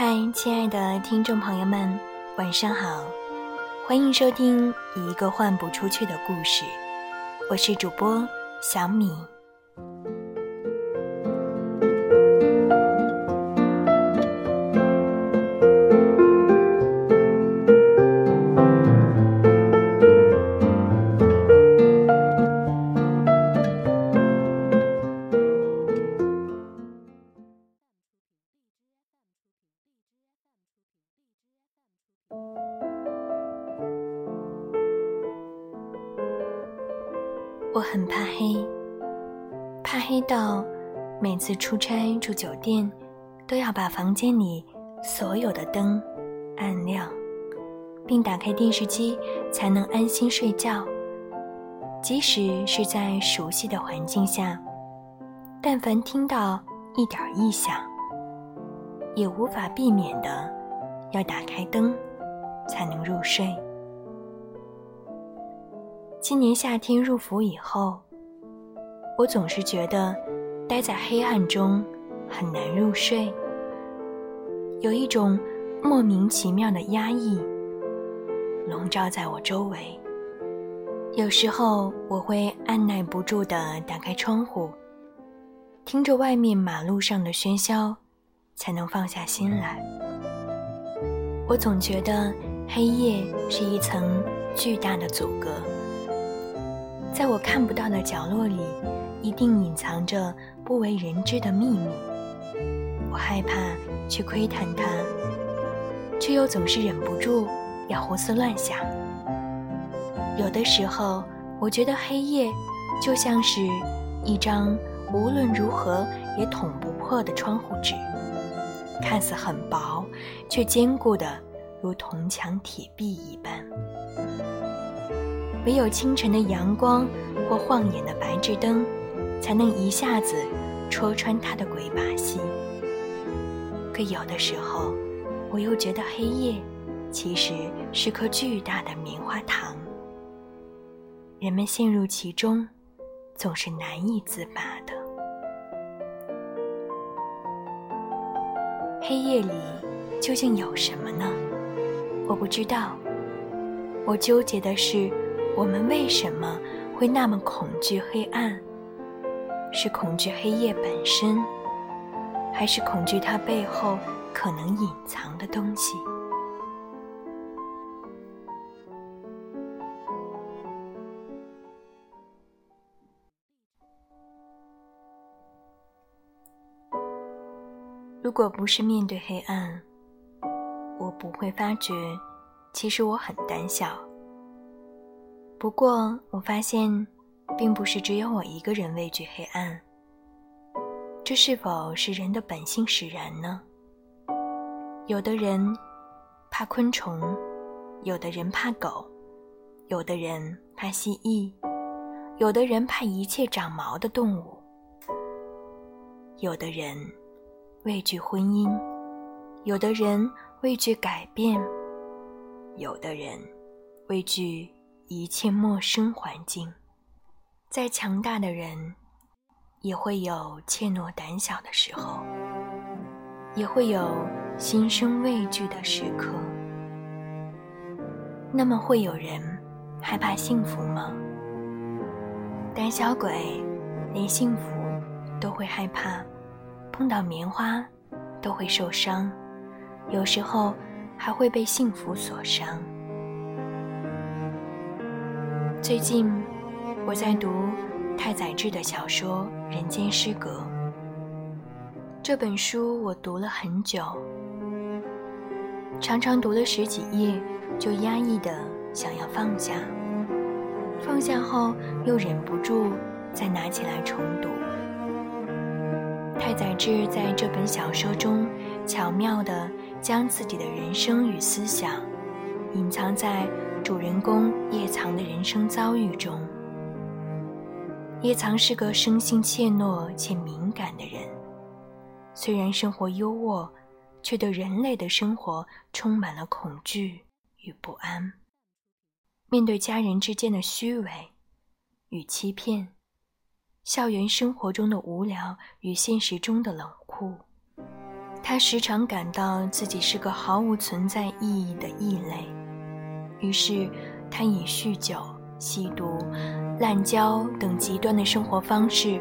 嗨，亲爱的听众朋友们，晚上好！欢迎收听一个换不出去的故事，我是主播小米。我很怕黑，怕黑到每次出差住酒店，都要把房间里所有的灯按亮，并打开电视机才能安心睡觉。即使是在熟悉的环境下，但凡听到一点异响，也无法避免的要打开灯才能入睡。今年夏天入伏以后，我总是觉得待在黑暗中很难入睡，有一种莫名其妙的压抑笼罩在我周围。有时候我会按耐不住地打开窗户，听着外面马路上的喧嚣，才能放下心来。我总觉得黑夜是一层巨大的阻隔。在我看不到的角落里，一定隐藏着不为人知的秘密。我害怕去窥探它，却又总是忍不住要胡思乱想。有的时候，我觉得黑夜就像是一张无论如何也捅不破的窗户纸，看似很薄，却坚固的如铜墙铁壁一般。唯有清晨的阳光或晃眼的白炽灯，才能一下子戳穿他的鬼把戏。可有的时候，我又觉得黑夜其实是颗巨大的棉花糖，人们陷入其中，总是难以自拔的。黑夜里究竟有什么呢？我不知道。我纠结的是。我们为什么会那么恐惧黑暗？是恐惧黑夜本身，还是恐惧它背后可能隐藏的东西？如果不是面对黑暗，我不会发觉，其实我很胆小。不过，我发现，并不是只有我一个人畏惧黑暗。这是否是人的本性使然呢？有的人怕昆虫，有的人怕狗，有的人怕蜥蜴，有的人怕一切长毛的动物，有的人畏惧婚姻，有的人畏惧改变，有的人畏惧。一切陌生环境，再强大的人，也会有怯懦胆小的时候，也会有心生畏惧的时刻。那么，会有人害怕幸福吗？胆小鬼连幸福都会害怕，碰到棉花都会受伤，有时候还会被幸福所伤。最近，我在读太宰治的小说《人间失格》。这本书我读了很久，常常读了十几页，就压抑的想要放下，放下后又忍不住再拿起来重读。太宰治在这本小说中，巧妙的将自己的人生与思想隐藏在。主人公叶藏的人生遭遇中，叶藏是个生性怯懦且敏感的人。虽然生活优渥，却对人类的生活充满了恐惧与不安。面对家人之间的虚伪与欺骗，校园生活中的无聊与现实中的冷酷，他时常感到自己是个毫无存在意义的异类，于是他以酗酒、吸毒、滥交等极端的生活方式，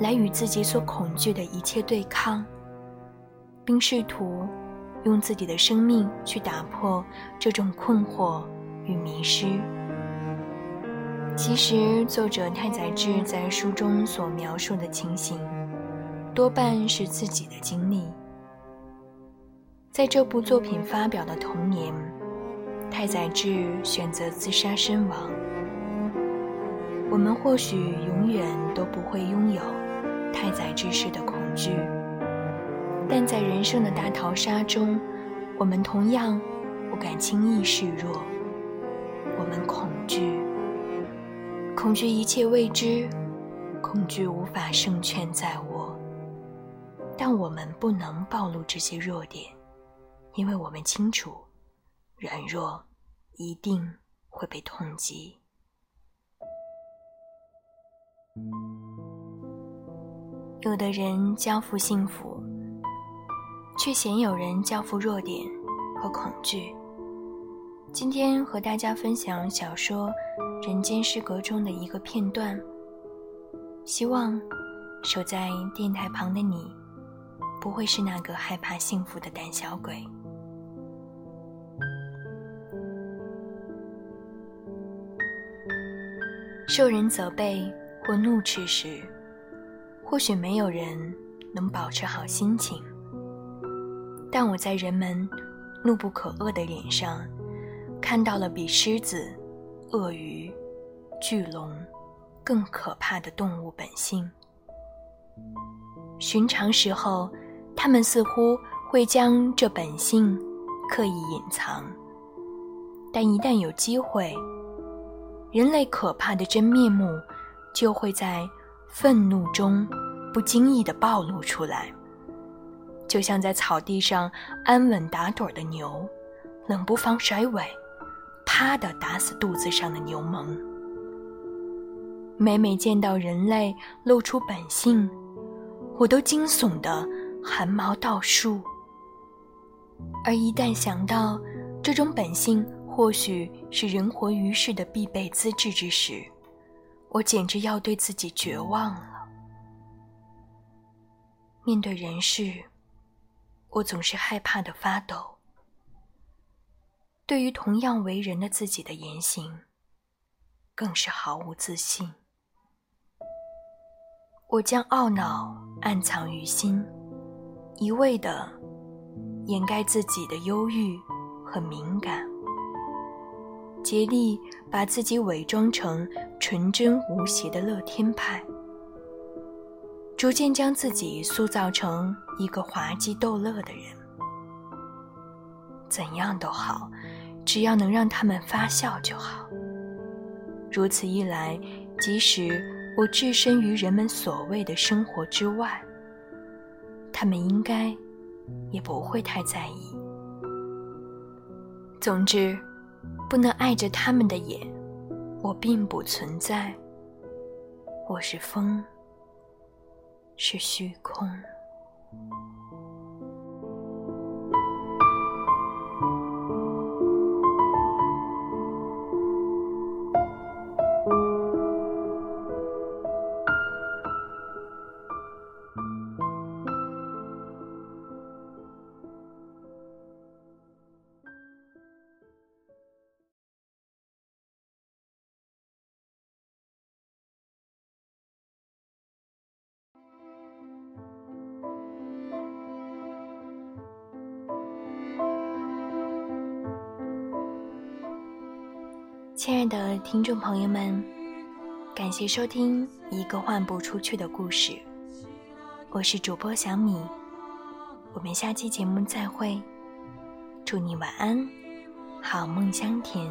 来与自己所恐惧的一切对抗，并试图用自己的生命去打破这种困惑与迷失。其实，作者太宰治在书中所描述的情形，多半是自己的经历。在这部作品发表的同年，太宰治选择自杀身亡。我们或许永远都不会拥有太宰治式的恐惧，但在人生的大逃杀中，我们同样不敢轻易示弱。我们恐惧，恐惧一切未知，恐惧无法胜券在握，但我们不能暴露这些弱点。因为我们清楚，软弱一定会被痛击。有的人交付幸福，却鲜有人交付弱点和恐惧。今天和大家分享小说《人间失格》中的一个片段，希望守在电台旁的你，不会是那个害怕幸福的胆小鬼。受人责备或怒斥时，或许没有人能保持好心情。但我在人们怒不可遏的脸上，看到了比狮子、鳄鱼、巨龙更可怕的动物本性。寻常时候，他们似乎会将这本性刻意隐藏，但一旦有机会，人类可怕的真面目，就会在愤怒中不经意地暴露出来，就像在草地上安稳打盹的牛，冷不防甩尾，啪的打死肚子上的牛虻。每每见到人类露出本性，我都惊悚的汗毛倒竖。而一旦想到这种本性，或许是人活于世的必备资质之时，我简直要对自己绝望了。面对人世，我总是害怕的发抖。对于同样为人的自己的言行，更是毫无自信。我将懊恼暗藏于心，一味的掩盖自己的忧郁和敏感。竭力把自己伪装成纯真无邪的乐天派，逐渐将自己塑造成一个滑稽逗乐的人。怎样都好，只要能让他们发笑就好。如此一来，即使我置身于人们所谓的生活之外，他们应该也不会太在意。总之。不能碍着他们的眼，我并不存在。我是风，是虚空。亲爱的听众朋友们，感谢收听《一个换不出去的故事》，我是主播小米，我们下期节目再会，祝你晚安，好梦香甜。